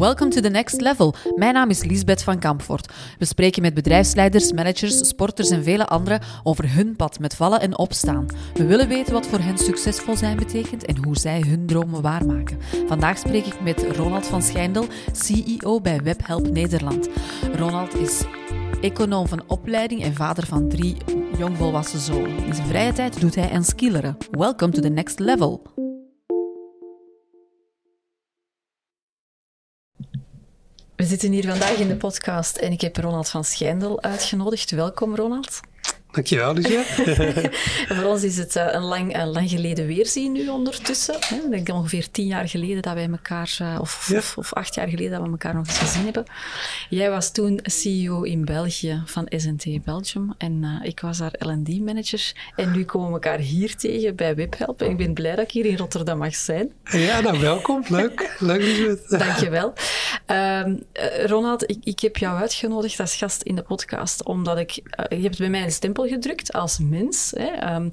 Welcome to the next level. Mijn naam is Lisbeth van Kampvoort. We spreken met bedrijfsleiders, managers, sporters en vele anderen over hun pad met vallen en opstaan. We willen weten wat voor hen succesvol zijn betekent en hoe zij hun dromen waarmaken. Vandaag spreek ik met Ronald van Schijndel, CEO bij Webhelp Nederland. Ronald is econoom van opleiding en vader van drie jongvolwassen zonen. In zijn vrije tijd doet hij aan skilleren. Welcome to the next level. We zitten hier vandaag in de podcast en ik heb Ronald van Schijndel uitgenodigd. Welkom, Ronald. Dankjewel, Lucia. voor ons is het eh, een lang, een lang geleden weerzien nu ondertussen. Ik denk ongeveer tien jaar geleden dat wij elkaar, eh, of, of, of, acht jaar geleden dat we elkaar nog eens gezien hebben. Jij was toen CEO in België van SNT Belgium en uh, ik was daar L&D-manager. En nu komen we elkaar hier tegen bij Webhelp. En ik ben blij dat ik hier in Rotterdam mag zijn. Ja, nou welkom. Leuk. Leuk, Lisbeth. Dankjewel. Uh, Ronald, ik, ik heb jou uitgenodigd als gast in de podcast, omdat ik... je hebt bij mij een stempel gedrukt als mens. Hè. Um,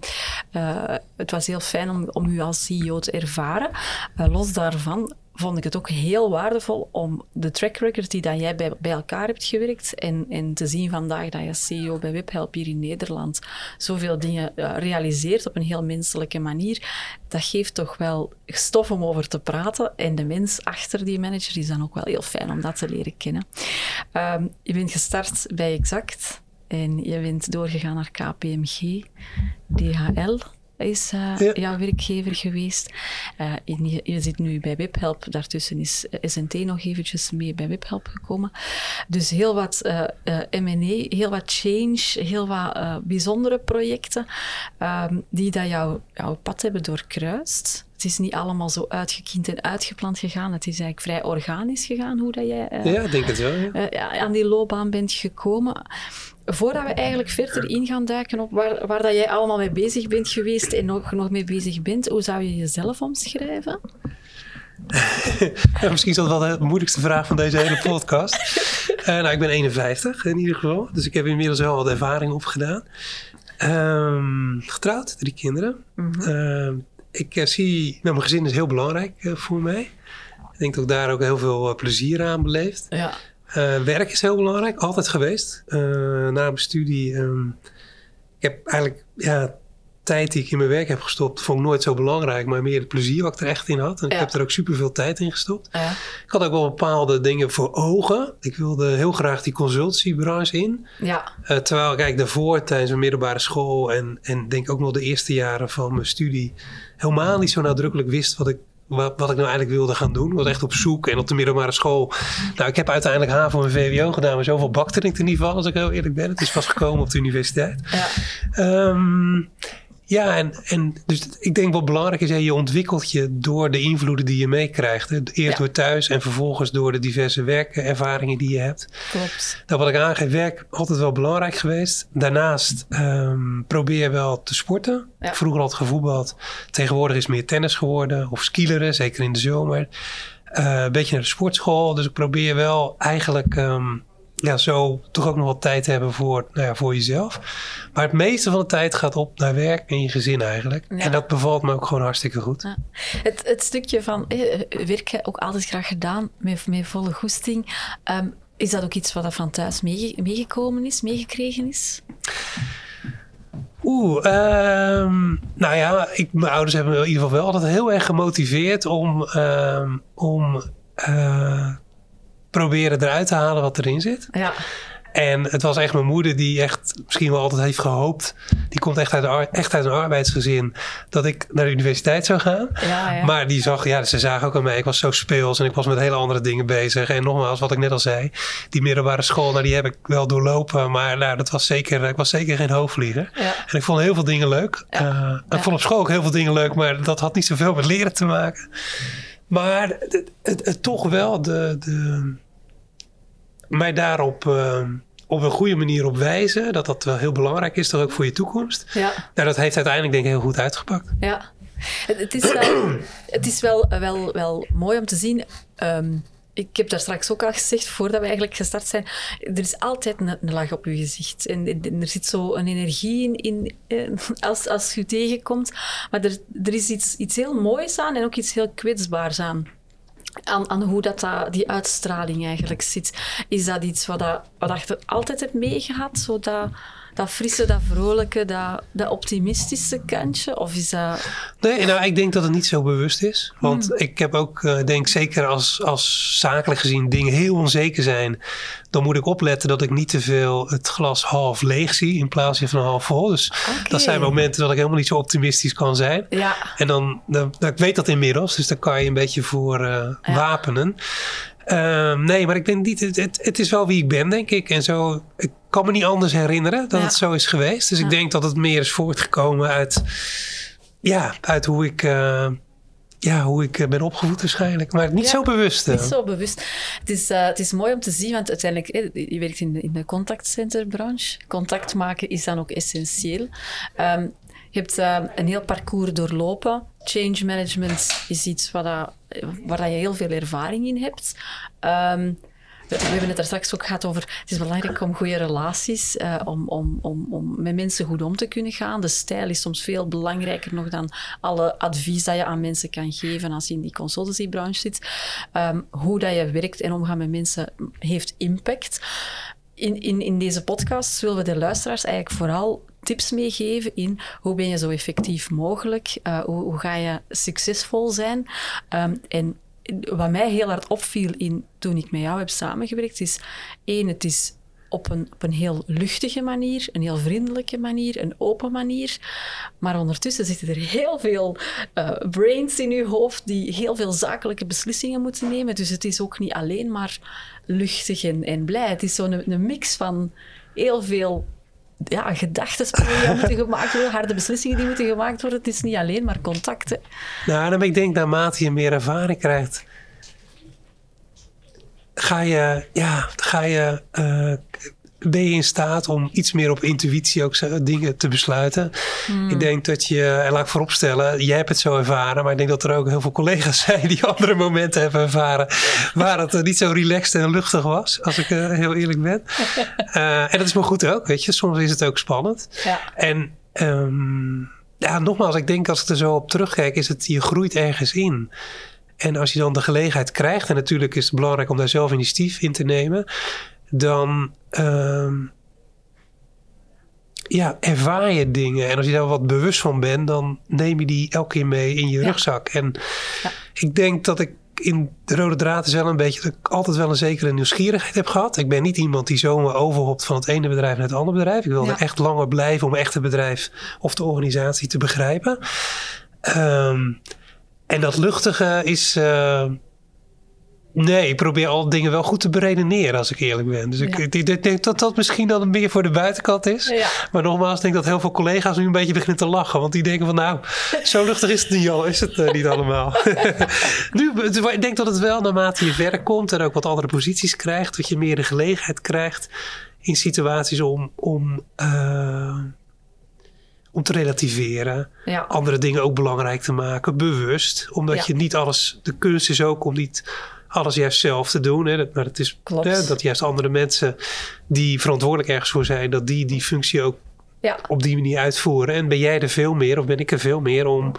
uh, het was heel fijn om, om u als CEO te ervaren. Uh, los daarvan vond ik het ook heel waardevol om de track record die dat jij bij, bij elkaar hebt gewerkt en, en te zien vandaag dat je CEO bij Webhelp hier in Nederland zoveel dingen uh, realiseert op een heel menselijke manier. Dat geeft toch wel stof om over te praten. En de mens achter die manager is dan ook wel heel fijn om dat te leren kennen. Um, je bent gestart bij Exact. En je bent doorgegaan naar KPMG, DHL is uh, ja. jouw werkgever geweest. Uh, je, je, zit nu bij Webhelp. Daartussen is SNT nog eventjes mee bij Webhelp gekomen. Dus heel wat uh, M&A, heel wat change, heel wat bijzondere projecten um, die dat jou, jouw pad hebben doorkruist. Het is niet allemaal zo uitgekiend en uitgepland gegaan. Het is eigenlijk vrij organisch gegaan hoe dat jij ja, denk het wel, ja. aan die loopbaan bent gekomen voordat we eigenlijk verder in gaan duiken op waar, waar dat jij allemaal mee bezig bent geweest en nog, nog mee bezig bent, hoe zou je jezelf omschrijven? misschien is dat wel de moeilijkste vraag van deze hele podcast. uh, nou, ik ben 51 in ieder geval, dus ik heb inmiddels wel wat ervaring opgedaan. Um, getrouwd, drie kinderen. Mm -hmm. uh, ik uh, zie, nou, mijn gezin is heel belangrijk voor mij. Ik denk dat ik daar ook heel veel plezier aan beleefd. Ja. Uh, werk is heel belangrijk, altijd geweest. Uh, na mijn studie. Um, ik heb eigenlijk ja, tijd die ik in mijn werk heb gestopt, vond ik nooit zo belangrijk, maar meer het plezier wat ik er echt in had. En ja. ik heb er ook superveel tijd in gestopt. Ja. Ik had ook wel bepaalde dingen voor ogen. Ik wilde heel graag die consultiebranche in. Ja. Uh, terwijl, kijk, daarvoor tijdens mijn middelbare school en, en denk ook nog de eerste jaren van mijn studie helemaal niet zo nadrukkelijk wist wat ik wat, wat, ik nou eigenlijk wilde gaan doen. Was echt op zoek en op de middelbare school. Nou, ik heb uiteindelijk HAVO en VWO gedaan, maar zoveel bakte ik er niet van, als ik heel eerlijk ben. Het is pas gekomen op de universiteit. Ja. Um, ja, en, en dus ik denk wat belangrijk is, hè, je ontwikkelt je door de invloeden die je meekrijgt. Eerst ja. door thuis en vervolgens door de diverse werkervaringen die je hebt. Klopt. Nou, wat ik aangeef, werk altijd wel belangrijk geweest. Daarnaast um, probeer wel te sporten. Ja. Vroeger altijd gevoetbald. Tegenwoordig is meer tennis geworden of skileren, zeker in de zomer. Uh, een beetje naar de sportschool. Dus ik probeer wel eigenlijk... Um, ja, zo toch ook nog wat tijd hebben voor, nou ja, voor jezelf. Maar het meeste van de tijd gaat op naar werk en je gezin eigenlijk. Ja. En dat bevalt me ook gewoon hartstikke goed. Ja. Het, het stukje van eh, werk ook altijd graag gedaan, met, met volle goesting. Um, is dat ook iets wat er van thuis meege, meegekomen is, meegekregen is? Oeh, um, nou ja, ik, mijn ouders hebben me in ieder geval wel altijd heel erg gemotiveerd om, um, om uh, proberen eruit te halen wat erin zit. Ja. En het was echt mijn moeder die echt misschien wel altijd heeft gehoopt. Die komt echt uit, echt uit een arbeidsgezin. Dat ik naar de universiteit zou gaan. Ja, ja. Maar die zag, ja, ze zagen ook aan mij. Ik was zo speels en ik was met hele andere dingen bezig. En nogmaals, wat ik net al zei. Die middelbare school, nou, die heb ik wel doorlopen. Maar nou, dat was zeker, ik was zeker geen hoofdvlieger. Ja. En ik vond heel veel dingen leuk. Uh, ik vond op school ook heel veel dingen leuk. Maar dat had niet zoveel met leren te maken. Maar het, het, het toch wel de... de mij daarop uh, op een goede manier op wijzen. Dat dat wel heel belangrijk is, toch ook voor je toekomst. Ja. Nou, dat heeft uiteindelijk denk ik heel goed uitgepakt. Ja. Het, het is, wel, het is wel, wel, wel mooi om te zien. Um, ik heb daar straks ook al gezegd, voordat we eigenlijk gestart zijn, er is altijd een, een lach op je gezicht. En, er zit zo een energie in, in als, als je tegenkomt. Maar er, er is iets, iets heel moois aan en ook iets heel kwetsbaars aan. aan, aan hoe dat, dat, die uitstraling eigenlijk zit. Is dat iets wat, dat, wat je altijd hebt meegehad? Zo dat, frisse, dat vrolijke, dat, dat optimistische kantje? Of is dat... Nee, nou, ik denk dat het niet zo bewust is. Want Hmm. ik heb ook, eh, denk zeker als, als zakelijk gezien dingen heel onzeker zijn, dan moet ik opletten dat ik niet te veel het glas half leeg zie in plaats van half vol. Dus dat zijn momenten dat ik helemaal niet zo optimistisch kan zijn. Ja, En dan, dan, ik weet dat inmiddels, dus daar kan je een beetje voor Ja. wapenen. Ehm, nee, maar ik ben niet. Het, het, het is wel wie ik ben, denk ik. En zo, ik kan me niet anders herinneren dat Ja. het zo is geweest. Dus Ja. ik denk dat het meer is voortgekomen uit. Ja, uit hoe ik. eh, ja, hoe ik eh, ben opgevoed waarschijnlijk. Maar niet Ja, zo bewust. eh. niet zo bewust. Het is, eh, het is mooi om te zien, want uiteindelijk, eh, je werkt in de, in de contactcenterbranche. Contact maken is dan ook essentieel. Ehm, je hebt eh, een heel parcours doorlopen. Change management is iets dat, waar je heel veel ervaring in hebt. Ehm, we, hebben het er straks ook gehad over. Het is belangrijk om goede relaties, eh, om, om, om, om met mensen goed om te kunnen gaan. De stijl is soms veel belangrijker nog dan alle advies dat je aan mensen kan geven als je in die consultancybranche zit. Ehm, hoe dat je werkt en omgaan met mensen heeft impact. In, in, in deze podcast willen we de luisteraars eigenlijk vooral tips meegeven in hoe ben je zo effectief mogelijk, uh, hoe, hoe, ga je succesvol zijn. Um, en wat mij heel hard opviel in, toen ik met jou heb samengewerkt, is één, het is op een, op een heel luchtige manier, een heel vriendelijke manier, een open manier. Maar ondertussen zitten er heel veel uh, brains in je hoofd die heel veel zakelijke beslissingen moeten nemen. Dus het is ook niet alleen maar luchtig en, en blij. Het is zo'n een mix van heel veel ja, die moeten gemaakt worden, harde beslissingen die moeten gemaakt worden. Het is niet alleen maar contacten. Nou, dan ik denk naarmate je meer ervaring krijgt, ga je, ja, ga je, uh, ben je in staat om iets meer op intuïtie ook dingen te besluiten. Hmm. Ik denk dat je, en laat ik vooropstellen, jij hebt het zo ervaren, maar ik denk dat er ook heel veel collega's zijn die andere momenten hebben ervaren waar het niet zo relaxed en luchtig was, als ik uh, heel eerlijk ben. Uh, en dat is maar goed ook, weet je. Soms is het ook spannend. Ja. En um, ja, nogmaals, ik denk als ik er zo op terugkijk, is het, je groeit ergens in. En als je dan de gelegenheid krijgt, en natuurlijk is het belangrijk om daar zelf initiatief in te nemen, dan um, ja, ervaar je dingen. En als je daar wat bewust van bent, dan neem je die elke keer mee in je ja. rugzak. En ja. ik denk dat ik in de rode draad is wel een beetje dat ik altijd wel een zekere nieuwsgierigheid heb gehad. Ik ben niet iemand die zomaar overhopt van het ene bedrijf naar het andere bedrijf. Ik wilde ja. echt langer blijven om echt het bedrijf of de organisatie te begrijpen. Um, en dat luchtige is. Uh, nee, ik probeer al dingen wel goed te beredeneren, als ik eerlijk ben. Dus ik, ja. ik, denk dat dat misschien dan meer voor de buitenkant is. Ja. Maar nogmaals, ik denk dat heel veel collega's nu een beetje beginnen te lachen. Want die denken van nou, zo luchtig is het niet, al, is het uh, niet allemaal. nu, ik denk dat het wel naarmate je verder komt en ook wat andere posities krijgt, dat je meer de gelegenheid krijgt in situaties om. om uh, om te relativeren. Ja. Andere dingen ook belangrijk te maken. Bewust. Omdat je niet alles... De kunst is ook om niet alles juist zelf te doen. Hè. Dat, maar het is hè, dat juist andere mensen die verantwoordelijk ergens voor zijn... dat die die functie ook ja. op die manier uitvoeren. En ben jij er veel meer of ben ik er veel meer om...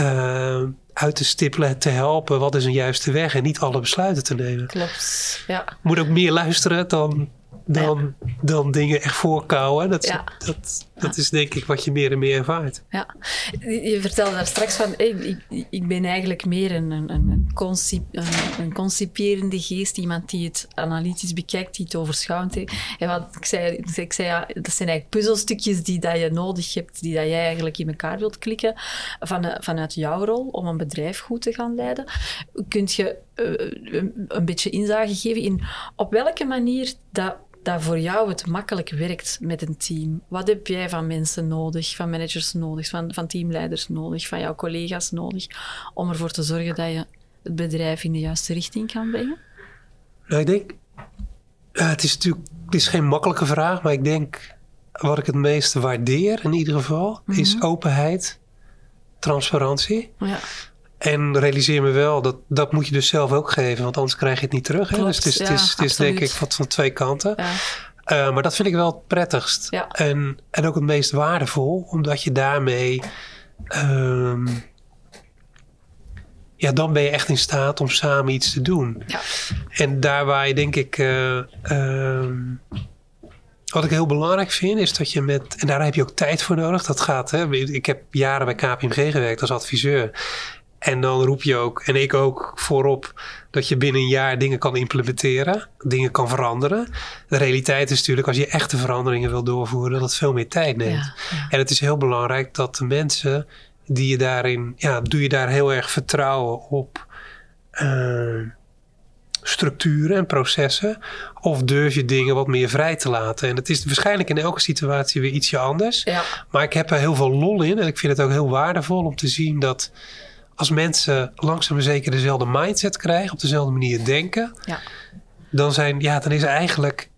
Uh, uit te stippelen, te helpen. Wat is een juiste weg? En niet alle besluiten te nemen. Klopt, ja. Moet ook meer luisteren dan dan, dan dingen echt voorkouwen. Dat, ja. dat, dat ja. is denk ik wat je meer en meer ervaart. Ja, je vertelde daar straks van, hey, ik, ik ben eigenlijk meer een, een, een, concip, een, een conciperende geest, iemand die het analytisch bekijkt, die het overschouwt. En wat ik zei, ik zei ja, dat zijn eigenlijk puzzelstukjes die dat je nodig hebt, die dat jij eigenlijk in elkaar wilt klikken van, vanuit jouw rol om een bedrijf goed te gaan leiden. Kunt je een beetje inzage geven in op welke manier dat dat voor jou het makkelijk werkt met een team? Wat heb jij van mensen nodig, van managers nodig, van, van teamleiders nodig, van jouw collega's nodig, om ervoor te zorgen dat je het bedrijf in de juiste richting kan brengen? Nou, ik denk, ja, het is natuurlijk het is geen makkelijke vraag, maar ik denk wat ik het meest waardeer in ieder geval, mm -hmm. is openheid, transparantie. Ja. En realiseer me wel, dat, dat moet je dus zelf ook geven, want anders krijg je het niet terug. Hè? Klopt, dus het is, ja, het is, het is denk ik wat van twee kanten. Ja. Uh, maar dat vind ik wel het prettigst. Ja. En, en ook het meest waardevol, omdat je daarmee um, ja, dan ben je echt in staat om samen iets te doen. Ja. En daar waar je denk ik. eh, ehm, wat ik heel belangrijk vind, is dat je met. En daar heb je ook tijd voor nodig. Dat gaat. Hè, ik heb jaren bij KPMG gewerkt als adviseur. En dan roep je ook, en ik ook voorop, dat je binnen een jaar dingen kan implementeren, dingen kan veranderen. De realiteit is natuurlijk, als je echte veranderingen wil doorvoeren, dat het veel meer tijd neemt. Ja, ja. En het is heel belangrijk dat de mensen die je daarin, ja, doe je daar heel erg vertrouwen op eh, structuren en processen, of durf je dingen wat meer vrij te laten. En het is waarschijnlijk in elke situatie weer ietsje anders. Ja. Maar ik heb er heel veel lol in en ik vind het ook heel waardevol om te zien dat als mensen langzaam maar zeker dezelfde mindset krijgen, op dezelfde manier denken, Ja. dan, zijn, ja, dan is eigenlijk.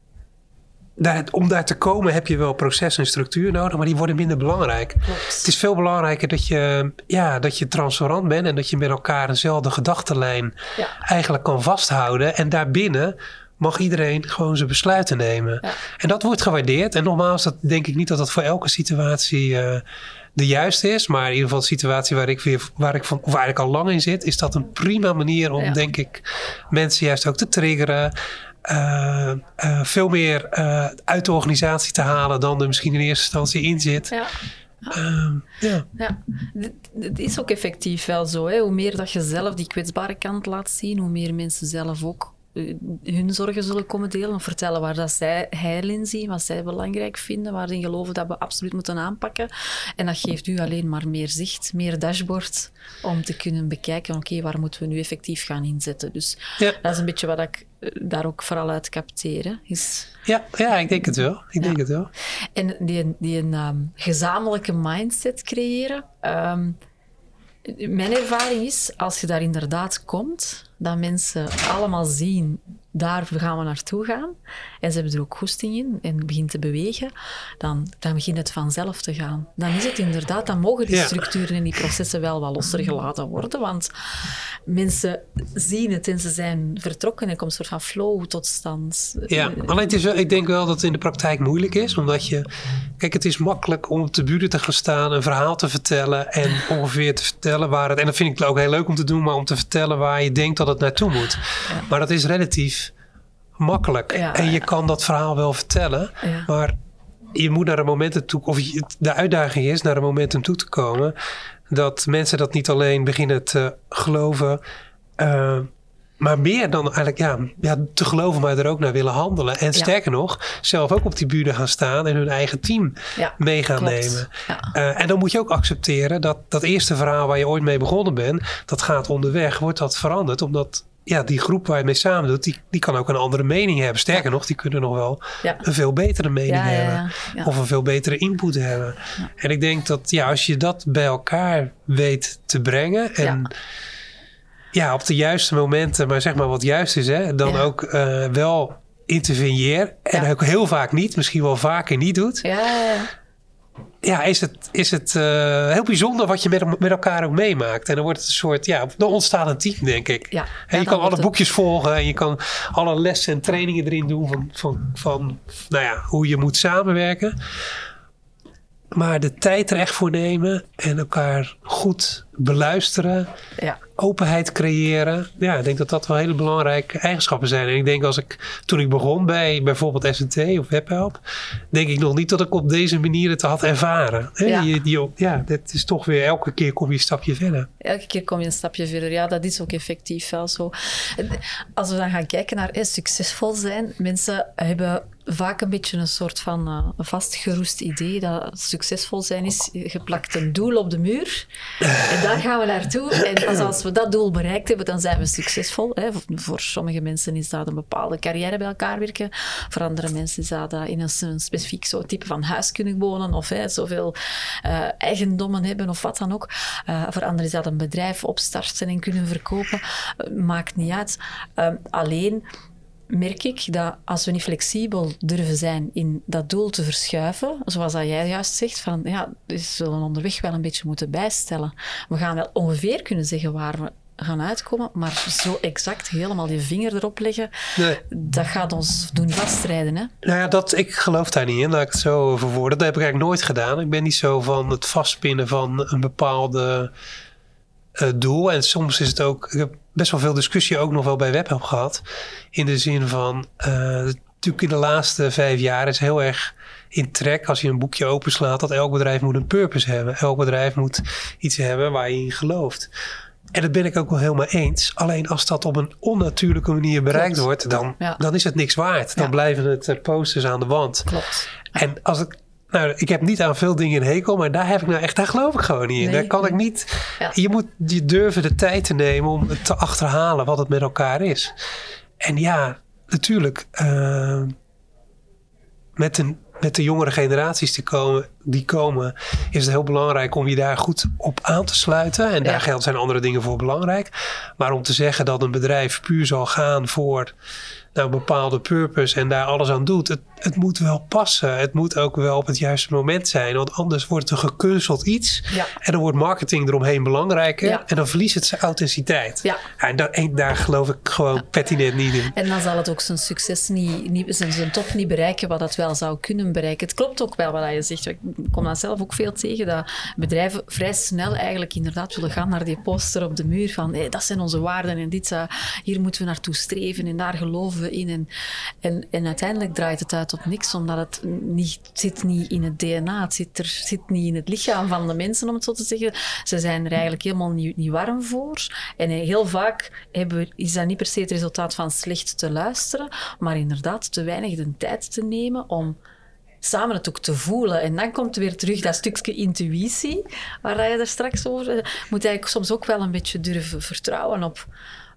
Daar, om daar te komen heb je wel proces en structuur nodig, maar die worden minder belangrijk. Klopt. Het is veel belangrijker dat je, ja, dat je transparant bent en dat je met elkaar eenzelfde gedachtenlijn Ja. eigenlijk kan vasthouden. En daarbinnen mag iedereen gewoon zijn besluiten nemen. Ja. En dat wordt gewaardeerd. En nogmaals, dat denk ik niet dat dat voor elke situatie eh, de juiste is. Maar in ieder geval de situatie waar ik, weer, waar ik van, of eigenlijk al lang in zit, is dat een prima manier om, Ja. denk ik, mensen juist ook te triggeren. eh, eh, veel meer uit de organisatie te halen dan er misschien in eerste instantie in zit. Ja. Ehm, ja. Ja, het is ook effectief wel zo. Hè. Hoe meer dat je zelf die kwetsbare kant laat zien, hoe meer mensen zelf ook hun zorgen zullen komen delen of vertellen waar dat zij heil in zien, wat zij belangrijk vinden, waarin geloven dat we absoluut moeten aanpakken. En dat geeft u alleen maar meer zicht, meer dashboard om te kunnen bekijken, oké, waar moeten we nu effectief gaan inzetten. Dus Ja. dat is een beetje wat ik eh, daar ook vooral uit capteer. hè, Is Ja, ja, ik denk het wel. Ik denk het wel. en die, die een ehm, gezamenlijke mindset creëren. ehm, mijn ervaring is, als je daar inderdaad komt, dat mensen allemaal zien, daar gaan we naartoe gaan. En ze hebben er ook goesting in en begint te bewegen. Dan, dan begint het vanzelf te gaan. Dan is het inderdaad, dan mogen die structuren en die processen wel wat losser gelaten worden. Want mensen zien het en ze zijn vertrokken en er komt een soort van flow tot stand. Ja, alleen het is wel, ik denk wel dat het in de praktijk moeilijk is. Omdat je, kijk, het is makkelijk om op de buren te gaan staan, een verhaal te vertellen en ongeveer te vertellen waar het, en dat vind ik ook heel leuk om te doen, maar om te vertellen waar je denkt dat het naartoe moet. Maar dat is relatief makkelijk. Ja, en je kan dat verhaal wel vertellen, maar je moet naar een momentum toe, of de uitdaging is naar een momentum toe te komen dat mensen dat niet alleen beginnen te geloven, eh, maar meer dan eigenlijk ja, ja, te geloven, maar er ook naar willen handelen. En sterker nog, zelf ook op die bühne gaan staan en hun eigen team Ja, mee gaan klopt. nemen. Eh, en dan moet je ook accepteren dat dat eerste verhaal waar je ooit mee begonnen bent, dat gaat onderweg, wordt dat veranderd, omdat ja, die groep waar je mee samen doet, die, die kan ook een andere mening hebben. Sterker nog, die kunnen nog wel een veel betere mening hebben. Of een veel betere input hebben. En ik denk dat ja, als je dat bij elkaar weet te brengen en Ja. op de juiste momenten, maar zeg maar wat juist is, hè, dan Ja. ook eh, wel interveneer. En Ja. ook heel vaak niet, misschien wel vaker niet doet. Ja, ja, is het, is het eh, heel bijzonder wat je met, met elkaar ook meemaakt. En dan wordt het een soort, ja, dan ontstaat een team, denk ik. Ja. En je kan alle boekjes volgen en je kan alle lessen en trainingen erin doen van, van, van nou ja, hoe je moet samenwerken. Maar de tijd er echt voor nemen en elkaar goed beluisteren, Ja. openheid creëren. Ja, ik denk dat dat wel hele belangrijke eigenschappen zijn. En ik denk als ik, toen ik begon bij bijvoorbeeld SNT of WebHelp, denk ik nog niet dat ik op deze manier het had ervaren. Ja. Je, die, ja, dat is toch weer elke keer kom je een stapje verder. Elke keer kom je een stapje verder. Ja, dat is ook effectief wel zo. Als we dan gaan kijken naar eh, succesvol zijn, mensen hebben vaak een beetje een soort van eh, vastgeroest idee dat succesvol zijn is, je plakt een doel op de muur en daar gaan we naartoe. En pas als we dat doel bereikt hebben, dan zijn we succesvol. Hè. Voor, sommige mensen is dat een bepaalde carrière bij elkaar werken. Voor andere mensen is dat eh, in een, specifiek soort type van huis kunnen wonen of hè, zoveel eh, eigendommen hebben of wat dan ook. Eh, voor anderen is dat een bedrijf opstarten en kunnen verkopen. Maakt niet uit. Eh, alleen merk ik dat als we niet flexibel durven zijn in dat doel te verschuiven, zoals dat jij juist zegt, van ja, we zullen onderweg wel een beetje moeten bijstellen. We gaan wel ongeveer kunnen zeggen waar we gaan uitkomen, maar zo exact helemaal die vinger erop leggen, Nee. dat gaat ons doen vastrijden. Hè? Nou ja, dat, ik geloof daar niet in, laat ik het zo verwoorden. Dat heb ik eigenlijk nooit gedaan. Ik ben niet zo van het vastpinnen van een bepaalde uh, doel. En soms is het ook, ik heb best wel veel discussie ook nog wel bij WebHelp gehad. In de zin van, uh, natuurlijk in de laatste vijf jaar is heel erg in trek als je een boekje openslaat dat elk bedrijf moet een purpose hebben. Elk bedrijf moet iets hebben waar je in gelooft. En dat ben ik ook wel helemaal eens. Alleen als dat op een onnatuurlijke manier bereikt wordt, dan, dan is het niks waard. Dan blijven het eh, posters aan de wand. Klopt. En als ik nou, ik heb niet aan veel dingen een hekel, maar daar heb ik nou echt, daar geloof ik gewoon niet in. daar kan ik niet. Je moet je durven de tijd te nemen om te achterhalen wat het met elkaar is. En ja, natuurlijk, uh, met een met de jongere generaties die komen, die komen, is het heel belangrijk om je daar goed op aan te sluiten. En daar geldt zijn andere dingen voor belangrijk. Maar om te zeggen dat een bedrijf puur zal gaan voor naar een bepaalde purpose en daar alles aan doet. Het, het moet wel passen. Het moet ook wel op het juiste moment zijn. Want anders wordt het een gekunsteld iets. Ja. En dan wordt marketing eromheen belangrijker. En dan verliest het zijn authenticiteit. Ja. en, dat, en daar geloof ik gewoon pertinent niet in. En dan zal het ook zijn succes niet, niet zijn, zijn top niet bereiken wat het wel zou kunnen bereiken. Het klopt ook wel wat je zegt. Ik kom dan zelf ook veel tegen dat bedrijven vrij snel eigenlijk inderdaad willen gaan naar die poster op de muur van hey, dat zijn onze waarden en dit, hier moeten we naartoe streven en daar geloven in. En, en, uiteindelijk draait het uit op niks, omdat het niet, zit niet in het DNA, het zit, er, zit niet in het lichaam van de mensen, om het zo te zeggen. Ze zijn er eigenlijk helemaal niet, niet warm voor. En heel vaak hebben, is dat niet per se het resultaat van slecht te luisteren, maar inderdaad te weinig de tijd te nemen om samen het ook te voelen. En dan komt weer terug dat stukje intuïtie, waar je er straks over... Moet je soms ook wel een beetje durven vertrouwen op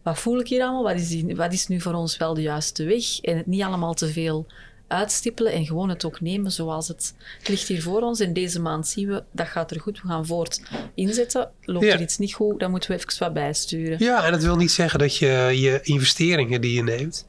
wat voel ik hier allemaal? Wat is, wat is nu voor ons wel de juiste weg? En het niet allemaal te veel uitstippelen en gewoon het ook nemen zoals het, ligt hier voor ons. En deze maand zien we, dat gaat er goed, we gaan voort inzetten. Loopt er iets niet goed, dan moeten we even wat bijsturen. Ja, en dat wil niet zeggen dat je je investeringen die je neemt,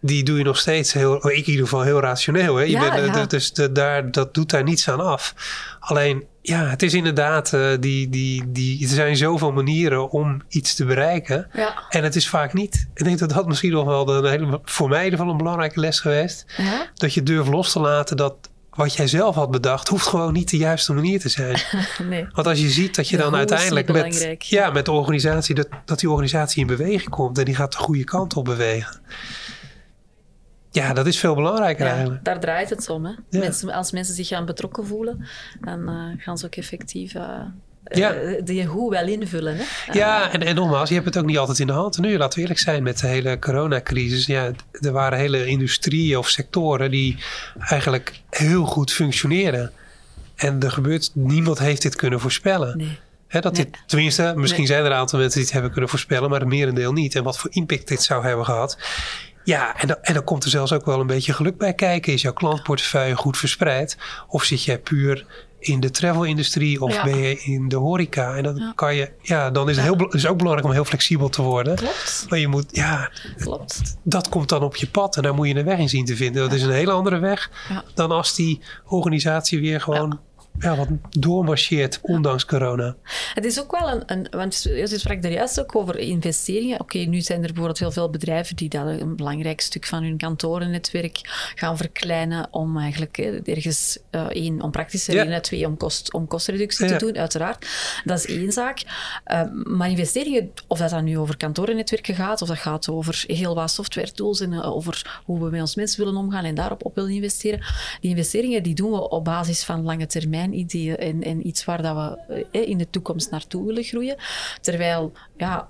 die doe je nog steeds heel, ik in ieder geval heel rationeel. Hè? Je ja, bent, ja. Dus de, daar, dat doet daar niets aan af. Alleen, ja, het is inderdaad, uh, die, die, die, er zijn zoveel manieren om iets te bereiken. Ja. En het is vaak niet. Ik denk dat dat misschien nog wel de, hele, voor mij ieder een belangrijke les geweest. Ja? Dat je durft los te laten dat wat jij zelf had bedacht, hoeft gewoon niet de juiste manier te zijn. nee. Want als je ziet dat je dan uiteindelijk met, ja, met de organisatie, dat, dat die organisatie in beweging komt en die gaat de goede kant op bewegen. Ja, dat is veel belangrijker eigenlijk. Daar draait het om. Hè? Mensen, als mensen zich gaan betrokken voelen, dan uh, gaan ze ook effectief uh, ja. die hoe wel invullen. Hè? Ja, en, en nogmaals, je hebt het ook niet altijd in de hand. Nu, laten we eerlijk zijn, met de hele coronacrisis. Ja, er waren hele industrieën of sectoren die eigenlijk heel goed functioneerden. En er gebeurt, niemand heeft dit kunnen voorspellen. Nee. dat dit, tenminste, misschien zijn er een aantal mensen die het hebben kunnen voorspellen, maar het merendeel niet. En wat voor impact dit zou hebben gehad. Ja, en dan, en dan komt er zelfs ook wel een beetje geluk bij kijken. Is jouw klantportefeuille goed verspreid? Of zit jij puur in de travel-industrie of ben je in de horeca? En dan kan je, ja, dan is het heel, is ook belangrijk om heel flexibel te worden. Klopt. Maar je moet, ja, Klopt. dat komt dan op je pad en daar moet je een weg in zien te vinden. Dat is een hele andere weg dan als die organisatie weer gewoon ja, wat doormarcheert, ondanks corona. Het is ook wel een, een want je sprak er juist ook over investeringen. Oké, nu zijn er bijvoorbeeld heel veel bedrijven die dat een belangrijk stuk van hun kantorennetwerk gaan verkleinen om eigenlijk ergens uh, één, om praktische ja. redenen, twee, om, kost, om te doen, uiteraard. Dat is één zaak. Uh, maar investeringen, of dat dan nu over kantorennetwerken gaat, of dat gaat over heel wat software tools en uh, over hoe we met ons mensen willen omgaan en daarop op willen investeren, die investeringen die doen we op basis van lange termijn ideeën en, en iets waar dat we eh, in de toekomst naartoe willen groeien. Terwijl ja,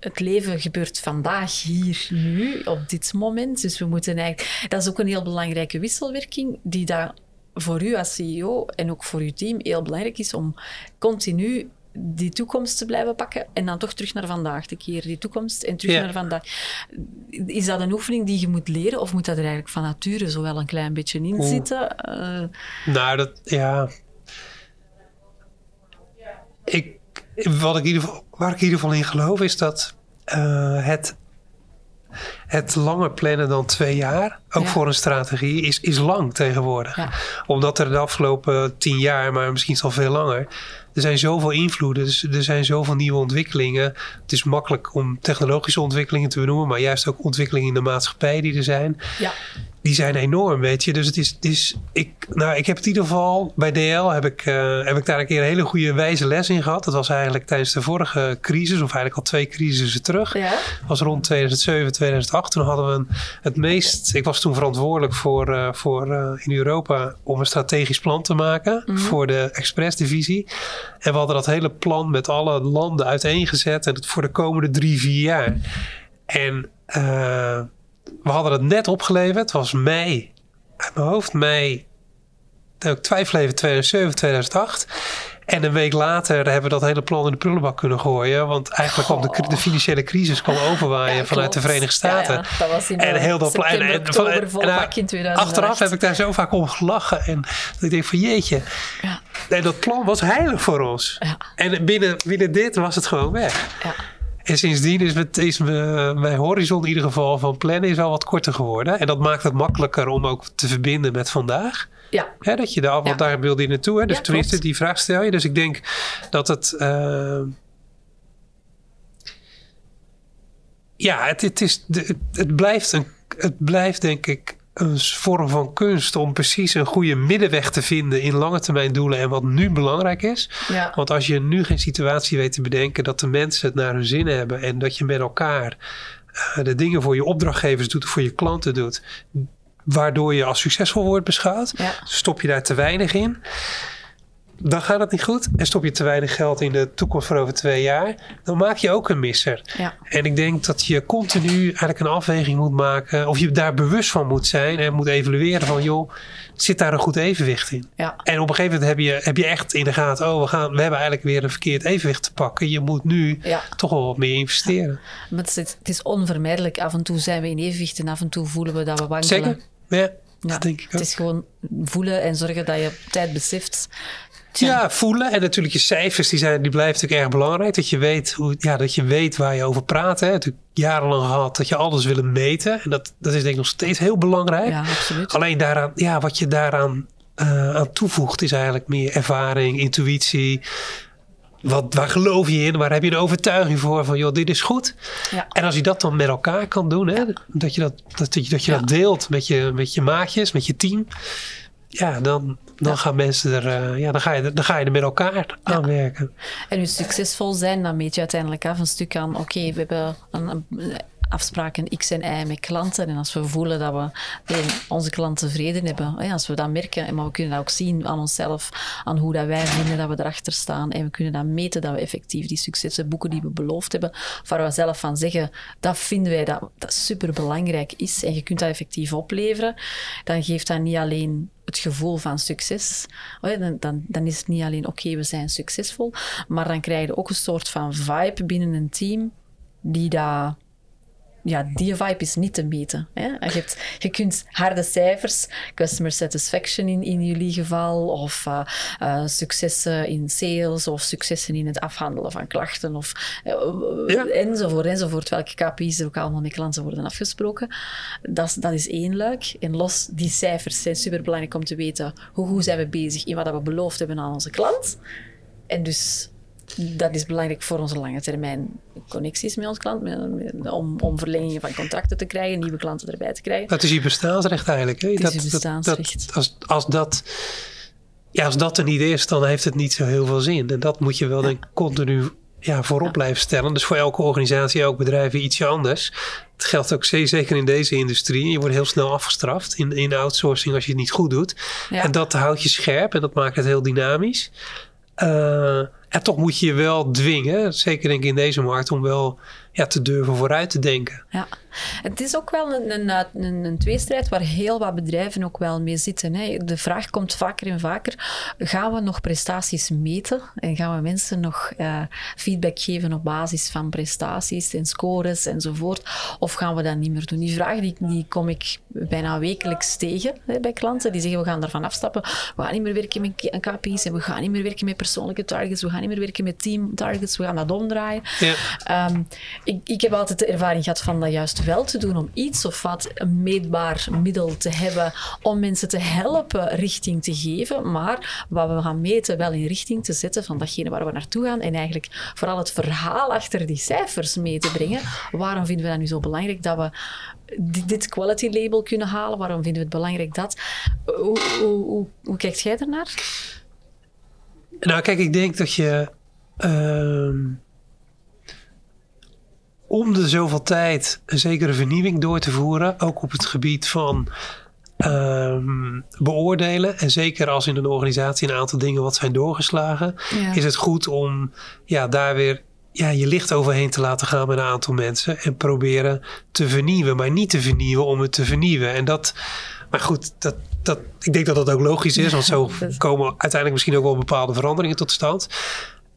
het leven gebeurt vandaag, hier, nu, op dit moment. Dus we moeten eigenlijk... Dat is ook een heel belangrijke wisselwerking die daar voor u als CEO en ook voor uw team heel belangrijk is om continu die toekomst te blijven pakken en dan toch terug naar vandaag te keren. Die toekomst en terug naar vandaag. Is dat een oefening die je moet leren of moet dat er eigenlijk van nature zo wel een klein beetje in zitten? Uh... Nou, dat, ja, ik, wat ik in ieder geval, waar ik in ieder geval in geloof is dat uh, het, het langer plannen dan twee jaar, ook voor een strategie, is, is lang tegenwoordig. Ja. Omdat er de afgelopen tien jaar, maar misschien al veel langer, er zijn zoveel invloeden, dus er zijn zoveel nieuwe ontwikkelingen. Het is makkelijk om technologische ontwikkelingen te benoemen, maar juist ook ontwikkelingen in de maatschappij die er zijn. Ja die zijn enorm, weet je. Dus het is, het is ik, nou, ik heb het in ieder geval bij DL heb ik, uh, heb ik daar een keer een hele goede wijze les in gehad. Dat was eigenlijk tijdens de vorige crisis, of eigenlijk al twee crisissen terug. Ja. Dat was rond 2007, 2008. Toen hadden we een, het meest, ik was toen verantwoordelijk voor, uh, voor uh, in Europa om een strategisch plan te maken mm -hmm. voor de Express-divisie. En we hadden dat hele plan met alle landen uiteengezet en het voor de komende drie, vier jaar. En we hadden het net opgeleverd. Het was mei, uit mijn hoofd, mei. Ik twijfel even 2007, 2008. En een week later hebben we dat hele plan in de prullenbak kunnen gooien. Want eigenlijk kwam de, de financiële crisis kwam overwaaien ja, vanuit de Verenigde Staten. Ja, ja. Dat was in en heel dat plan. En, en, en, in 2008. Achteraf heb ik daar zo vaak om gelachen. En dat ik denk van jeetje. En dat plan was heilig voor ons. En binnen, binnen dit was het gewoon weg. Ja. En sindsdien is, met, is mijn horizon in ieder geval van plannen is al wat korter geworden. En dat maakt het makkelijker om ook te verbinden met vandaag. Ja. Hè, dat je daar, want daar wilde je naartoe. Hè? Dus tenminste, klopt. die vraag stel je. Dus ik denk dat het... Uh, ja, het, het, is, het, blijft een, het blijft denk ik een vorm van kunst om precies een goede middenweg te vinden in lange termijn doelen en wat nu belangrijk is. Ja. Want als je nu geen situatie weet te bedenken dat de mensen het naar hun zin hebben en dat je met elkaar uh, de dingen voor je opdrachtgevers doet voor je klanten doet, waardoor je als succesvol wordt beschouwd, ja. stop je daar te weinig in dan gaat het niet goed. En stop je te weinig geld in de toekomst voor over twee jaar, dan maak je ook een misser. Ja. En ik denk dat je continu eigenlijk een afweging moet maken, of je daar bewust van moet zijn en moet evalueren van, joh, zit daar een goed evenwicht in? Ja. En op een gegeven moment heb je, heb je echt in de gaten, oh, we, gaan, we hebben eigenlijk weer een verkeerd evenwicht te pakken. Je moet nu ja. toch wel wat meer investeren. Maar het is, het is onvermijdelijk. Af en toe zijn we in evenwicht en af en toe voelen we dat we wankelen. Zeker, ja. Ja, dat denk ik ook. Het is gewoon voelen en zorgen dat je op tijd beseft ja, voelen. En natuurlijk je cijfers, die, zijn, die blijven natuurlijk erg belangrijk. Dat je weet, hoe, ja, dat je weet waar je over praat. Hè. Natuurlijk jarenlang gehad dat je alles willen meten. En dat, dat is denk ik nog steeds heel belangrijk. Ja, absoluut. Alleen daaraan, ja, wat je daaraan uh, aan toevoegt is eigenlijk meer ervaring, intuïtie. Wat, waar geloof je in? Waar heb je een overtuiging voor? Van joh, dit is goed. Ja. En als je dat dan met elkaar kan doen, hè, dat je, dat, dat, je, dat, je Ja. dat deelt met je, met je maatjes, met je team. Ja, dan, dan Ja. gaan mensen er, uh, ja, dan ga, je, dan ga je er met elkaar aan werken. En dus succesvol zijn, dan meet je uiteindelijk af een stuk aan, oké, we hebben een, een afspraken X en Y met klanten. En als we voelen dat we onze klant tevreden hebben, als we dat merken, maar we kunnen dat ook zien aan onszelf, aan hoe dat wij vinden dat we erachter staan. En we kunnen dat meten dat we effectief die successen boeken die we beloofd hebben, waar we zelf van zeggen, dat vinden wij dat, dat super belangrijk is en je kunt dat effectief opleveren, dan geeft dat niet alleen het gevoel van succes. Dan, dan, dan is het niet alleen oké, we zijn succesvol, maar dan krijg je ook een soort van vibe binnen een team die dat ja, die vibe is niet te meten. Hè? Je, hebt, je kunt harde cijfers, customer satisfaction in, in jullie geval, of uh, uh, successen in sales, of successen in het afhandelen van klachten, of uh, Ja. enzovoort, enzovoort. Welke KPI's er ook allemaal met klanten worden afgesproken. Dat, is- dat is één luik. En los, die cijfers zijn superbelangrijk om te weten hoe goed zijn we bezig in wat dat we beloofd hebben aan onze klant. En dus dat is belangrijk voor onze lange termijn connecties met ons klant, om, om verlengingen van contracten te krijgen, nieuwe klanten erbij te krijgen. Dat is je bestaansrecht eigenlijk. Hè? is dat, je dat- bestaansrecht. Dat, als, als, dat, ja, als dat er niet is, dan heeft het niet zo heel veel zin. En dat moet je wel denk ik continu ja, voorop Ja. blijven stellen. Dus voor elke organisatie, elk bedrijf ietsje anders. Het geldt ook ze- zeker in deze industrie. Je wordt heel snel afgestraft in, in outsourcing als je het niet goed doet. Ja. En dat houdt je scherp en dat maakt het heel dynamisch. Eh, en toch moet je je wel dwingen, zeker denk ik in deze markt, om wel ja, te durven vooruit te denken. Ja, het is ook wel een, een, een, een tweestrijd waar heel wat bedrijven ook wel mee zitten. Hè. De vraag komt vaker en vaker: gaan we nog prestaties meten en gaan we mensen nog eh, feedback geven op basis van prestaties en scores enzovoort? Of gaan we dat niet meer doen? Die vraag die, die kom ik bijna wekelijks tegen hè, bij klanten. Die zeggen: we gaan ervan afstappen. We gaan niet meer werken met KPI's en we gaan niet meer werken met persoonlijke targets. We gaan niet meer werken met team targets. We gaan dat omdraaien. Ja. Ehm, ik, ik heb altijd de ervaring gehad van dat juist wel te doen om iets of wat een meetbaar middel te hebben om mensen te helpen richting te geven, maar wat we gaan meten wel in richting te zetten van datgene waar we naartoe gaan en eigenlijk vooral het verhaal achter die cijfers mee te brengen. Waarom vinden we dat nu zo belangrijk dat we dit quality label kunnen halen? Waarom vinden we het belangrijk dat? Hoe, hoe, hoe, hoe kijkt jij ernaar? Nou, kijk, ik denk dat je ehm, om de zoveel tijd een zekere vernieuwing door te voeren, ook op het gebied van ehm, beoordelen. En zeker als in een organisatie een aantal dingen wat zijn doorgeslagen, is het goed om ja, daar weer ja, je licht overheen te laten gaan met een aantal mensen en proberen te vernieuwen, maar niet te vernieuwen om het te vernieuwen. En dat, maar goed, dat, dat, ik denk dat dat ook logisch is, want zo komen uiteindelijk misschien ook wel bepaalde veranderingen tot stand.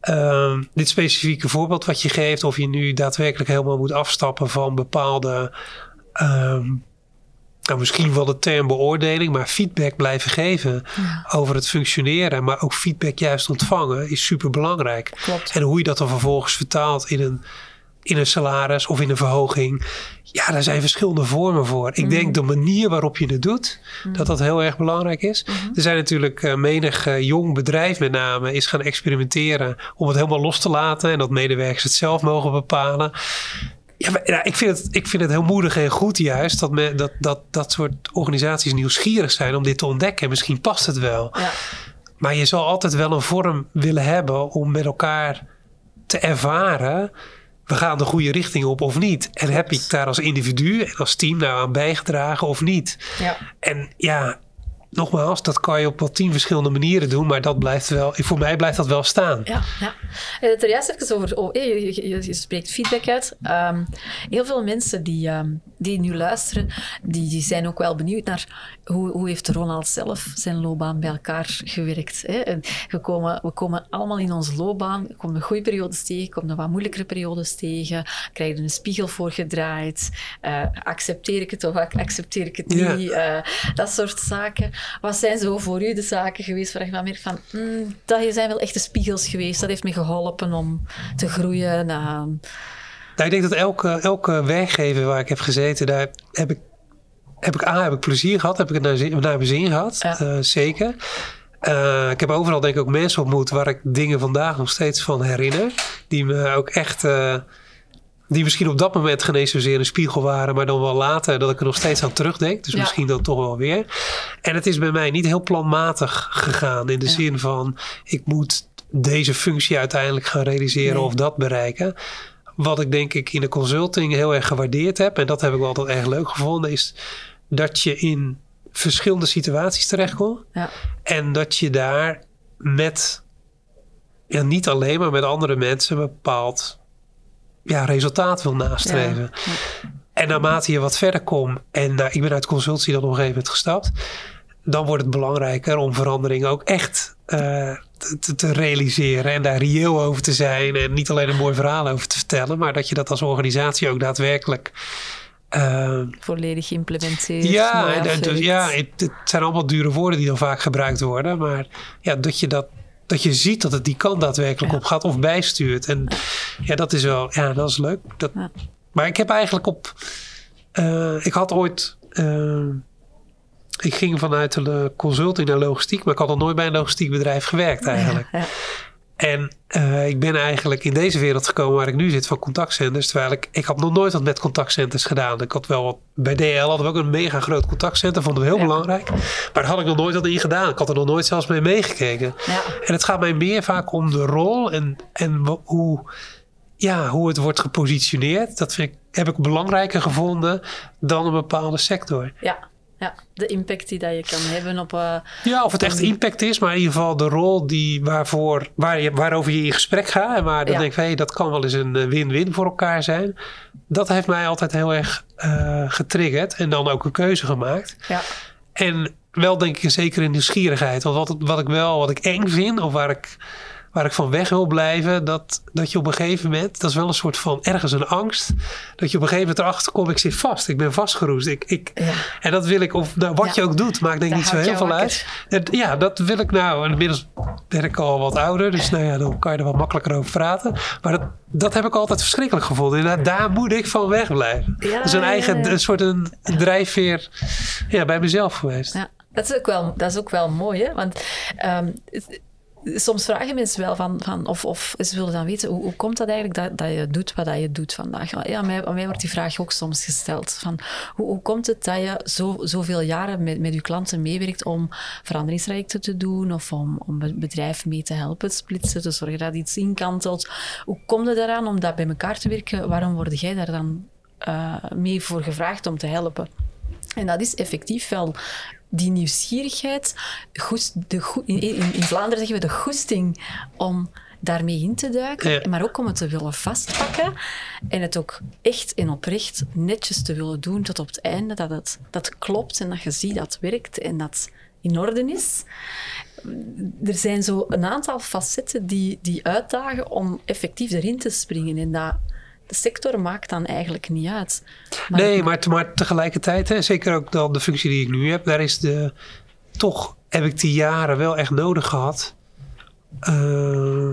Uh, dit specifieke voorbeeld wat je geeft, of je nu daadwerkelijk helemaal moet afstappen van bepaalde, uh, nou misschien wel de term beoordeling, maar feedback blijven geven over het functioneren, maar ook feedback juist ontvangen, is super belangrijk. En hoe je dat dan vervolgens vertaalt in een in een salaris of in een verhoging. Ja, daar zijn verschillende vormen voor. Ik denk mm. de manier waarop je het doet, mm. dat dat heel erg belangrijk is. Mm-hmm. Er zijn natuurlijk uh, menig uh, jong bedrijf met name is gaan experimenteren om het helemaal los te laten en dat medewerkers het zelf mogen bepalen. Ja, maar, ja, ik, vind het, ik vind het heel moedig en goed juist dat, dat, dat dat soort organisaties nieuwsgierig zijn om dit te ontdekken. Misschien past het wel. Ja. Maar je zal altijd wel een vorm willen hebben om met elkaar te ervaren we gaan de goede richting op of niet. En heb ik daar als individu en als team nou aan bijgedragen of niet? Ja. En ja, nogmaals, dat kan je op wat tien verschillende manieren doen, maar dat blijft wel, voor mij blijft dat wel staan. Ja, ja. En het er juist even over, oh, je, je, spreekt feedback uit. Um, heel veel mensen die, um, die nu luisteren, die, die zijn ook wel benieuwd naar hoe, hoe heeft Ronald zelf zijn loopbaan bij elkaar gewerkt. Hè? En we, komen, we komen allemaal in onze loopbaan, komen goede periodes tegen, komen wat moeilijkere periodes tegen, krijg je een spiegel voorgedraaid, uh, accepteer ik het of accepteer ik het niet, uh, dat soort zaken. Wat zijn zo voor u de zaken geweest waar je van merkt van, mm, dat zijn wel echte spiegels geweest, dat heeft me geholpen om te groeien? Nou, ik denk dat elke, elke werkgever waar ik heb gezeten, daar heb ik, heb ik A, heb ik plezier gehad, heb ik het naar, naar mijn zin gehad, eh, zeker. Uh, ik heb overal denk ik ook mensen ontmoet waar ik dingen vandaag nog steeds van herinner. Die me ook echt uh, die misschien op dat moment geen eens zozeer een spiegel waren, maar dan wel later dat ik er nog steeds aan terugdenk. Dus misschien dan toch wel weer. En het is bij mij niet heel planmatig gegaan in de zin van ik moet deze functie uiteindelijk gaan realiseren of dat bereiken. Wat ik denk ik in de consulting heel erg gewaardeerd heb, en dat heb ik wel altijd erg leuk gevonden, is dat je in verschillende situaties terechtkomt. Ja. En dat je daar met, ja, niet alleen maar met andere mensen bepaald ja, resultaat wil nastreven. En naarmate je wat verder komt, en nou, ik ben uit consultie dan nog even moment gestapt, dan wordt het belangrijker om veranderingen ook echt uh, te, te, realiseren en daar reëel over te zijn. En niet alleen een mooi verhaal over te vertellen, maar dat je dat als organisatie ook daadwerkelijk. Uh, Volledig implementeert. Ja, dus, ja het, het, zijn allemaal dure woorden die dan vaak gebruikt worden. Maar ja, dat je dat dat je ziet dat het die kant daadwerkelijk op gaat of bijstuurt. En ja, dat is wel, ja, dat is leuk. Dat, Maar ik heb eigenlijk op, uh, ik had ooit, uh, ik ging vanuit de consulting naar logistiek, maar ik had nog nooit bij een logistiek bedrijf gewerkt eigenlijk. Ja, en uh, ik ben eigenlijk in deze wereld gekomen waar ik nu zit van contactcenters. Terwijl ik, ik had nog nooit wat met contactcenters gedaan. Ik had wel wat, bij DL hadden we ook een mega groot contactcenter. Vonden we heel belangrijk. Maar daar had ik nog nooit wat in gedaan. Ik had er nog nooit zelfs mee meegekeken. Ja. En het gaat mij meer vaak om de rol en, en hoe, ja, hoe het wordt gepositioneerd. Dat vind ik, heb ik belangrijker gevonden dan een bepaalde sector. Ja ja, de impact die dat je kan hebben op. Uh, ja, of het echt impact is, maar in ieder geval de rol die waarvoor, waar je, waarover je in gesprek gaat. En waar dan denk ik, hey, dat kan wel eens een eh, win-win voor elkaar zijn. Dat heeft mij altijd heel erg uh, getriggerd en dan ook een keuze gemaakt. Ja. En wel denk ik zeker in nieuwsgierigheid. Want wat, wat ik wel, wat ik eng vind, of waar ik waar ik van weg wil blijven, dat, dat je op een gegeven moment, dat is wel een soort van ergens een angst, dat je op een gegeven moment erachter komt, ik zit vast, ik ben vastgeroest. Ik, ik, ja. En dat wil ik, of nou, wat je ook doet, maakt denk ik niet zo heel veel uit. ja, dat wil ik nou. En inmiddels ben ik al wat ouder, dus nou ja, dan kan je er wat makkelijker over praten. Maar dat, dat heb ik altijd verschrikkelijk gevonden. En daar moet ik van wegblijven. Ja, dat is een eigen, een soort een, drijfveer ja, bij mezelf geweest. Ja. Dat is ook wel, dat is ook wel mooi, hè? Want um, soms vragen mensen wel van, van of, of ze willen dan weten, hoe, hoe komt dat eigenlijk dat, dat je doet wat je doet vandaag? Ja, mij, mij wordt die vraag ook soms gesteld. Van, hoe, komt het dat je zo, zoveel jaren met, met je klanten meewerkt om veranderingstrajecten te doen of om, het bedrijf mee te helpen splitsen, te zorgen dat iets inkantelt? Hoe komt het daaraan om dat bij elkaar te werken? Waarom word jij daar dan uh, mee voor gevraagd om te helpen? En dat is effectief wel die nieuwsgierigheid, de, in, in, Vlaanderen zeggen we de goesting om daarmee in te duiken, maar ook om het te willen vastpakken en het ook echt en oprecht netjes te willen doen tot op het einde, dat het dat klopt en dat je ziet dat het werkt en dat in orde is. Er zijn zo een aantal facetten die, die uitdagen om effectief erin te springen en dat de sector maakt dan eigenlijk niet uit. nee, maar, maar tegelijkertijd, hè, zeker ook dan de functie die ik nu heb, daar is de. Toch heb ik die jaren wel echt nodig gehad. Uh,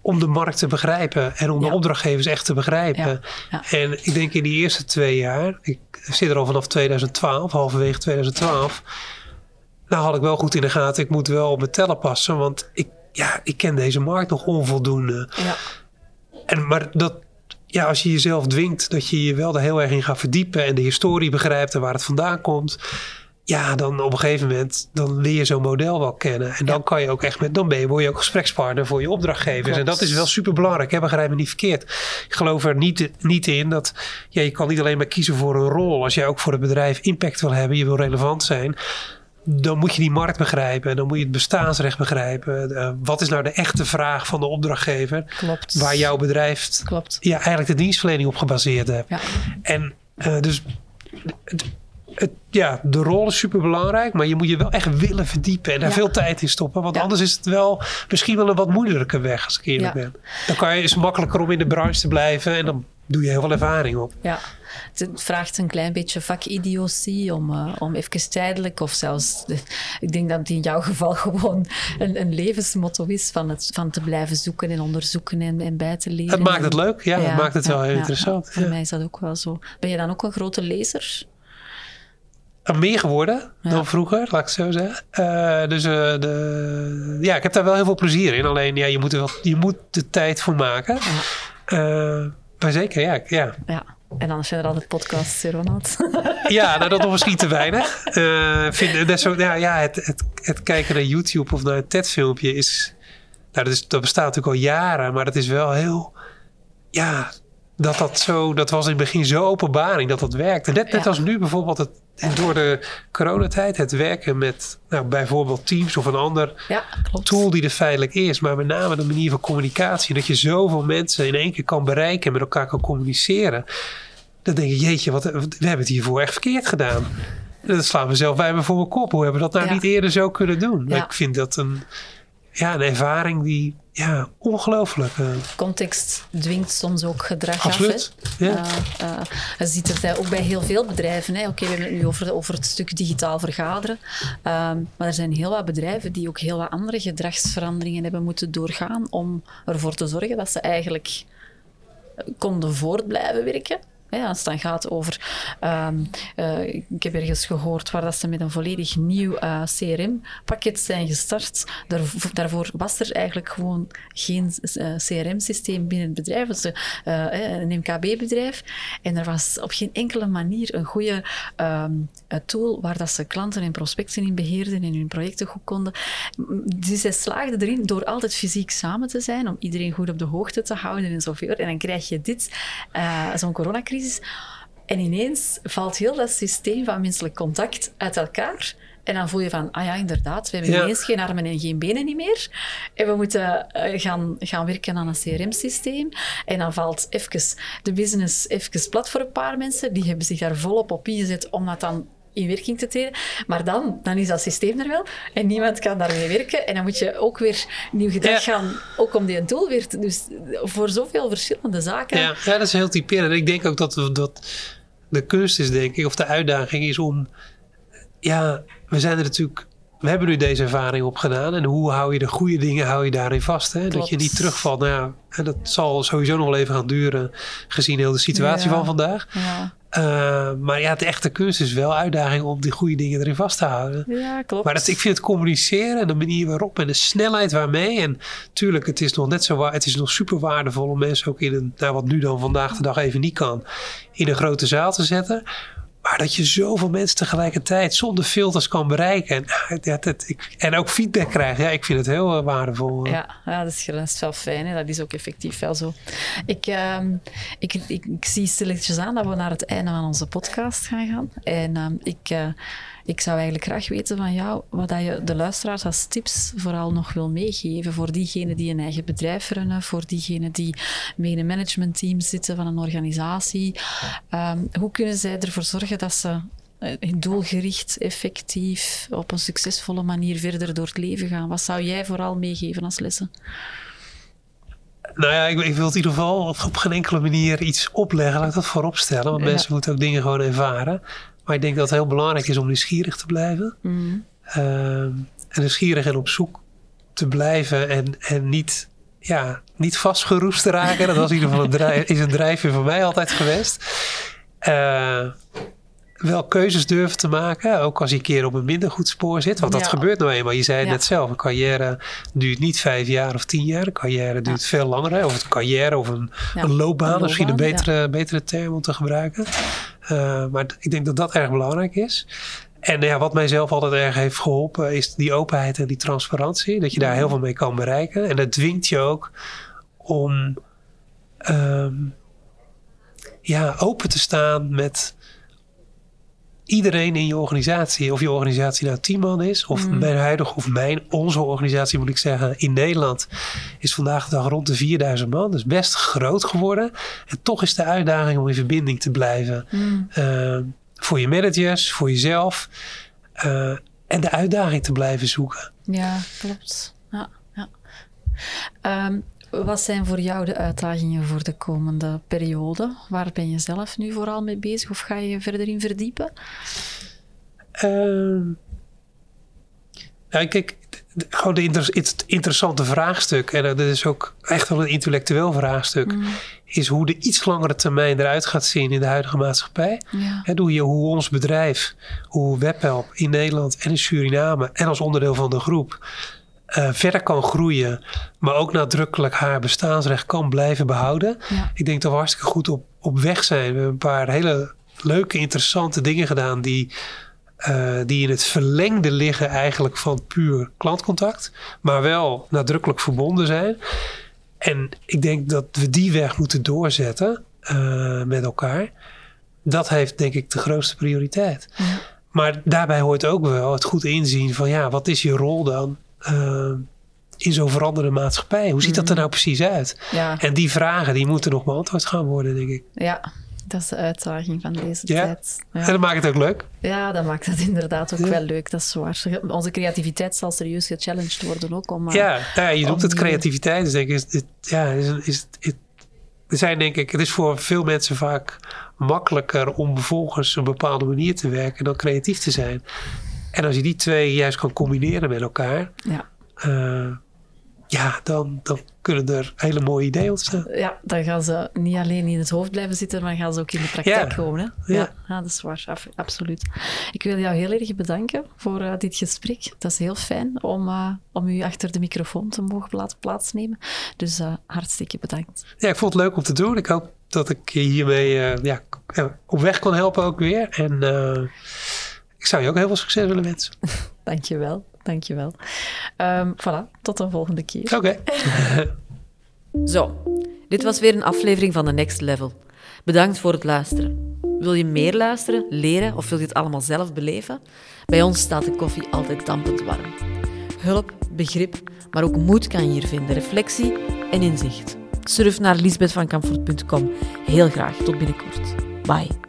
om de markt te begrijpen en om de opdrachtgevers echt te begrijpen. Ja. En ik denk in die eerste twee jaar, ik zit er al vanaf 2012, halverwege 2012. Nou had ik wel goed in de gaten, ik moet wel op mijn tellen passen, want ik, ja, ik ken deze markt nog onvoldoende. Ja. En, maar dat, ja, als je jezelf dwingt dat je je wel er heel erg in gaat verdiepen en de historie begrijpt en waar het vandaan komt. Ja, dan op een gegeven moment dan leer je zo'n model wel kennen. En dan kan je ook echt met, dan ben je, word je ook gesprekspartner voor je opdrachtgevers. En dat is wel super belangrijk. Hè? Begrijp me niet verkeerd. Ik geloof er niet, niet in dat ja, je kan niet alleen maar kiezen voor een rol. Als jij ook voor het bedrijf impact wil hebben, je wil relevant zijn dan moet je die markt begrijpen. Dan moet je het bestaansrecht begrijpen. Uh, wat is nou de echte vraag van de opdrachtgever? Klopt. Waar jouw bedrijf Klopt. Ja, eigenlijk de dienstverlening op gebaseerd hebt. Ja. En uh, dus het, het, ja, de rol is super belangrijk, maar je moet je wel echt willen verdiepen en daar veel tijd in stoppen. Want anders is het wel misschien wel een wat moeilijker weg als ik eerlijk ben. Dan kan je, is het makkelijker om in de branche te blijven en dan doe je heel veel ervaring op. Ja, het vraagt een klein beetje vakidiotie om, uh, om even tijdelijk of zelfs, ik denk dat het in jouw geval gewoon een, een levensmotto is van, het, van te blijven zoeken en onderzoeken en, en bij te leren. Het maakt het leuk, ja, het maakt het wel heel interessant. voor mij is dat ook wel zo. Ben je dan ook een grote lezer? meer geworden dan vroeger, laat ik het zo zeggen. Uh, dus uh, de, ja, ik heb daar wel heel veel plezier in. Alleen ja, je moet er, wel, je moet de tijd voor maken. Uh, maar zeker, ja. ja. ja. En dan zijn er altijd podcasts, Ronald. ja, nou, dat nog misschien te weinig. Uh, vind, dat zo, ja, het, het, het, kijken naar YouTube of naar een TED-filmpje is... Nou, dat, is, dat bestaat natuurlijk al jaren, maar dat is wel heel... Ja, dat dat zo... Dat was in het begin zo openbaring dat dat werkte. Net, net als nu bijvoorbeeld het door de coronatijd, het werken met nou, bijvoorbeeld Teams of een ander ja, tool die er feitelijk is, maar met name de manier van communicatie, dat je zoveel mensen in één keer kan bereiken en met elkaar kan communiceren. Dan denk je, jeetje, wat, we hebben het hiervoor echt verkeerd gedaan. En dat slaan we zelf bij me voor mijn kop. Hoe hebben we dat nou niet eerder zo kunnen doen? Ik vind dat een, ja, een ervaring die ja, ongelooflijk. Uh. Context dwingt soms ook gedrag Absoluut. af. Ja. Uh, uh, je ziet het ook bij heel veel bedrijven. Oké, okay, we hebben het nu over, over het stuk digitaal vergaderen. Ehm, maar er zijn heel wat bedrijven die ook heel wat andere gedragsveranderingen hebben moeten doorgaan om ervoor te zorgen dat ze eigenlijk konden voort blijven werken. Ja, als het dan gaat over. Um, uh, ik heb ergens gehoord waar dat ze met een volledig nieuw eh, CRM-pakket zijn gestart. Daar, daarvoor was er eigenlijk gewoon geen eh, CRM-systeem binnen het bedrijf. Dus, een MKB-bedrijf. En er was op geen enkele manier een goede um, tool waar dat ze klanten en prospecten in beheerden en hun projecten goed konden. Dus zij slaagden erin door altijd fysiek samen te zijn, om iedereen goed op de hoogte te houden en zoveel. En dan krijg je dit, zo'n coronacrisis en ineens valt heel dat systeem van menselijk contact uit elkaar. En dan voel je van, ah ja, inderdaad, we hebben ineens geen armen en geen benen niet meer. En we moeten uh, gaan, gaan werken aan een CRM-systeem. En dan valt even de business even plat voor een paar mensen. Die hebben zich daar volop op ingezet om dat dan in werking te treden. Maar dan, dan is dat systeem er wel en niemand kan daarmee werken. En dan moet je ook weer nieuw gedrag gaan, ook om die doel weer te... Dus voor zoveel verschillende zaken. Ja, ja dat is heel typerend. En ik denk ook dat, dat de kunst is, denk ik, of de uitdaging is om... Ja, we zijn er natuurlijk we hebben nu deze ervaring opgedaan. En hoe hou je de goede dingen hou je daarin vast? Hè? Dat je niet terugvalt. Nou ja, en dat zal sowieso nog wel even gaan duren. Gezien heel de situatie van vandaag. Ja. Uh, maar ja, de echte kunst is wel uitdaging om die goede dingen erin vast te houden. Ja, klopt. Maar dat, ik vind het communiceren en de manier waarop en de snelheid waarmee. En tuurlijk, het is nog net zo waar. Het is nog super waardevol om mensen ook in een, nou wat nu dan vandaag de dag even niet kan, in een grote zaal te zetten. Dat je zoveel mensen tegelijkertijd zonder filters kan bereiken. En, ah, ik, en ook feedback krijgen. Ja, ik vind het heel uh, waardevol. Ja, ja dat, is, dat is wel fijn. Hè? Dat is ook effectief wel zo. Ik, uh, ik, ik, ik, zie stilletjes aan dat we naar het einde van onze podcast gaan gaan. En uh, ik... Uh, ik zou eigenlijk graag weten van jou wat je de luisteraars als tips vooral nog wil meegeven voor diegenen die een eigen bedrijf runnen, voor diegenen die mee in een managementteam zitten van een organisatie. Um, hoe kunnen zij ervoor zorgen dat ze eh, doelgericht, effectief, op een succesvolle manier verder door het leven gaan? Wat zou jij vooral meegeven als lessen? Nou ja, ik, ik, wil in ieder geval op, geen enkele manier iets opleggen. Laat ik dat voorop stellen. Want mensen moeten ook dingen gewoon ervaren. Maar ik denk dat het heel belangrijk is om nieuwsgierig te blijven. Mm. en nieuwsgierig en op zoek te blijven en, en niet, ja, niet vastgeroest te raken. Dat was in ieder geval een, drijf, is een drijfveer voor mij altijd geweest. Uh, wel keuzes durven te maken. Ook als je een keer op een minder goed spoor zit. Want dat gebeurt nou eenmaal. Je zei het net zelf. Een carrière duurt niet vijf jaar of tien jaar. Een carrière duurt veel langer. Of een carrière of een, een loopbaan. Misschien een betere, betere term om te gebruiken. Uh, maar ik denk dat dat erg belangrijk is. En ja, wat mij zelf altijd erg heeft geholpen is die openheid en die transparantie. Dat je daar heel veel mee kan bereiken. En dat dwingt je ook om um, ja, open te staan met iedereen in je organisatie, of je organisatie nou tien man is, of mm. mijn huidige, of mijn, onze organisatie moet ik zeggen, in Nederland is vandaag de dag rond de 4000 man. Dus best groot geworden. En toch is de uitdaging om in verbinding te blijven. Mm. Uh, voor je managers, voor jezelf. Uh, en de uitdaging te blijven zoeken. Ja, klopt. Ja, ja. Um, wat zijn voor jou de uitdagingen voor de komende periode? Waar ben je zelf nu vooral mee bezig of ga je je verder in verdiepen? Uh, nou, kijk, gewoon de inter het interessante vraagstuk, en dat is ook echt wel een intellectueel vraagstuk, mm. is hoe de iets langere termijn eruit gaat zien in de huidige maatschappij. Ja. En hoe, je, hoe ons bedrijf, hoe WebHelp in Nederland en in Suriname en als onderdeel van de groep uh, verder kan groeien, maar ook nadrukkelijk haar bestaansrecht kan blijven behouden. Ik denk dat we hartstikke goed op, op weg zijn. We hebben een paar hele leuke, interessante dingen gedaan die, uh, die in het verlengde liggen eigenlijk van puur klantcontact, maar wel nadrukkelijk verbonden zijn. En ik denk dat we die weg moeten doorzetten uh, met elkaar. Dat heeft denk ik de grootste prioriteit. Ja. Maar daarbij hoort ook wel het goed inzien van ja, wat is je rol dan uh, in zo'n veranderde maatschappij? Hoe ziet dat er mhm. nou precies uit? Ja. En die vragen die moeten nog beantwoord gaan worden, denk ik. Ja, dat is de uitdaging van deze tijd. Ja. En dat maakt het ook leuk. Ja, dat maakt het inderdaad ook wel leuk. Dat is waar. Onze creativiteit zal serieus gechallenged worden ook. Om, ja, ja, je noemt het creativiteit. Dus denk ik, is, ja, is, is, er zijn denk ik, het is voor veel mensen vaak makkelijker om volgens een bepaalde manier te werken dan creatief te zijn. En als je die twee juist kan combineren met elkaar, ja, uh, ja dan, dan kunnen er hele mooie ideeën ontstaan. Ja, dan gaan ze niet alleen in het hoofd blijven zitten, maar gaan ze ook in de praktijk komen. Hè? Ja. ja. dat is waar, absoluut. Ik wil jou heel erg bedanken voor uh, dit gesprek. Dat is heel fijn om, uh, om u achter de microfoon te mogen laten plaatsnemen. Dus hartstikke bedankt. Ja, ik vond het leuk om te doen. Ik hoop dat ik hiermee ja, op weg kon helpen ook weer. En ik zou je ook heel veel succes willen wensen. dankjewel, dankjewel. Um, voilà, tot de volgende keer. Oké. Zo, dit was weer een aflevering van The Next Level. Bedankt voor het luisteren. Wil je meer luisteren, leren of wil je het allemaal zelf beleven? Bij ons staat de koffie altijd dampend warm. Hulp, begrip, maar ook moed kan je hier vinden, reflectie en inzicht. Surf naar lisbethvankamfort.com. Heel graag, tot binnenkort. Bye.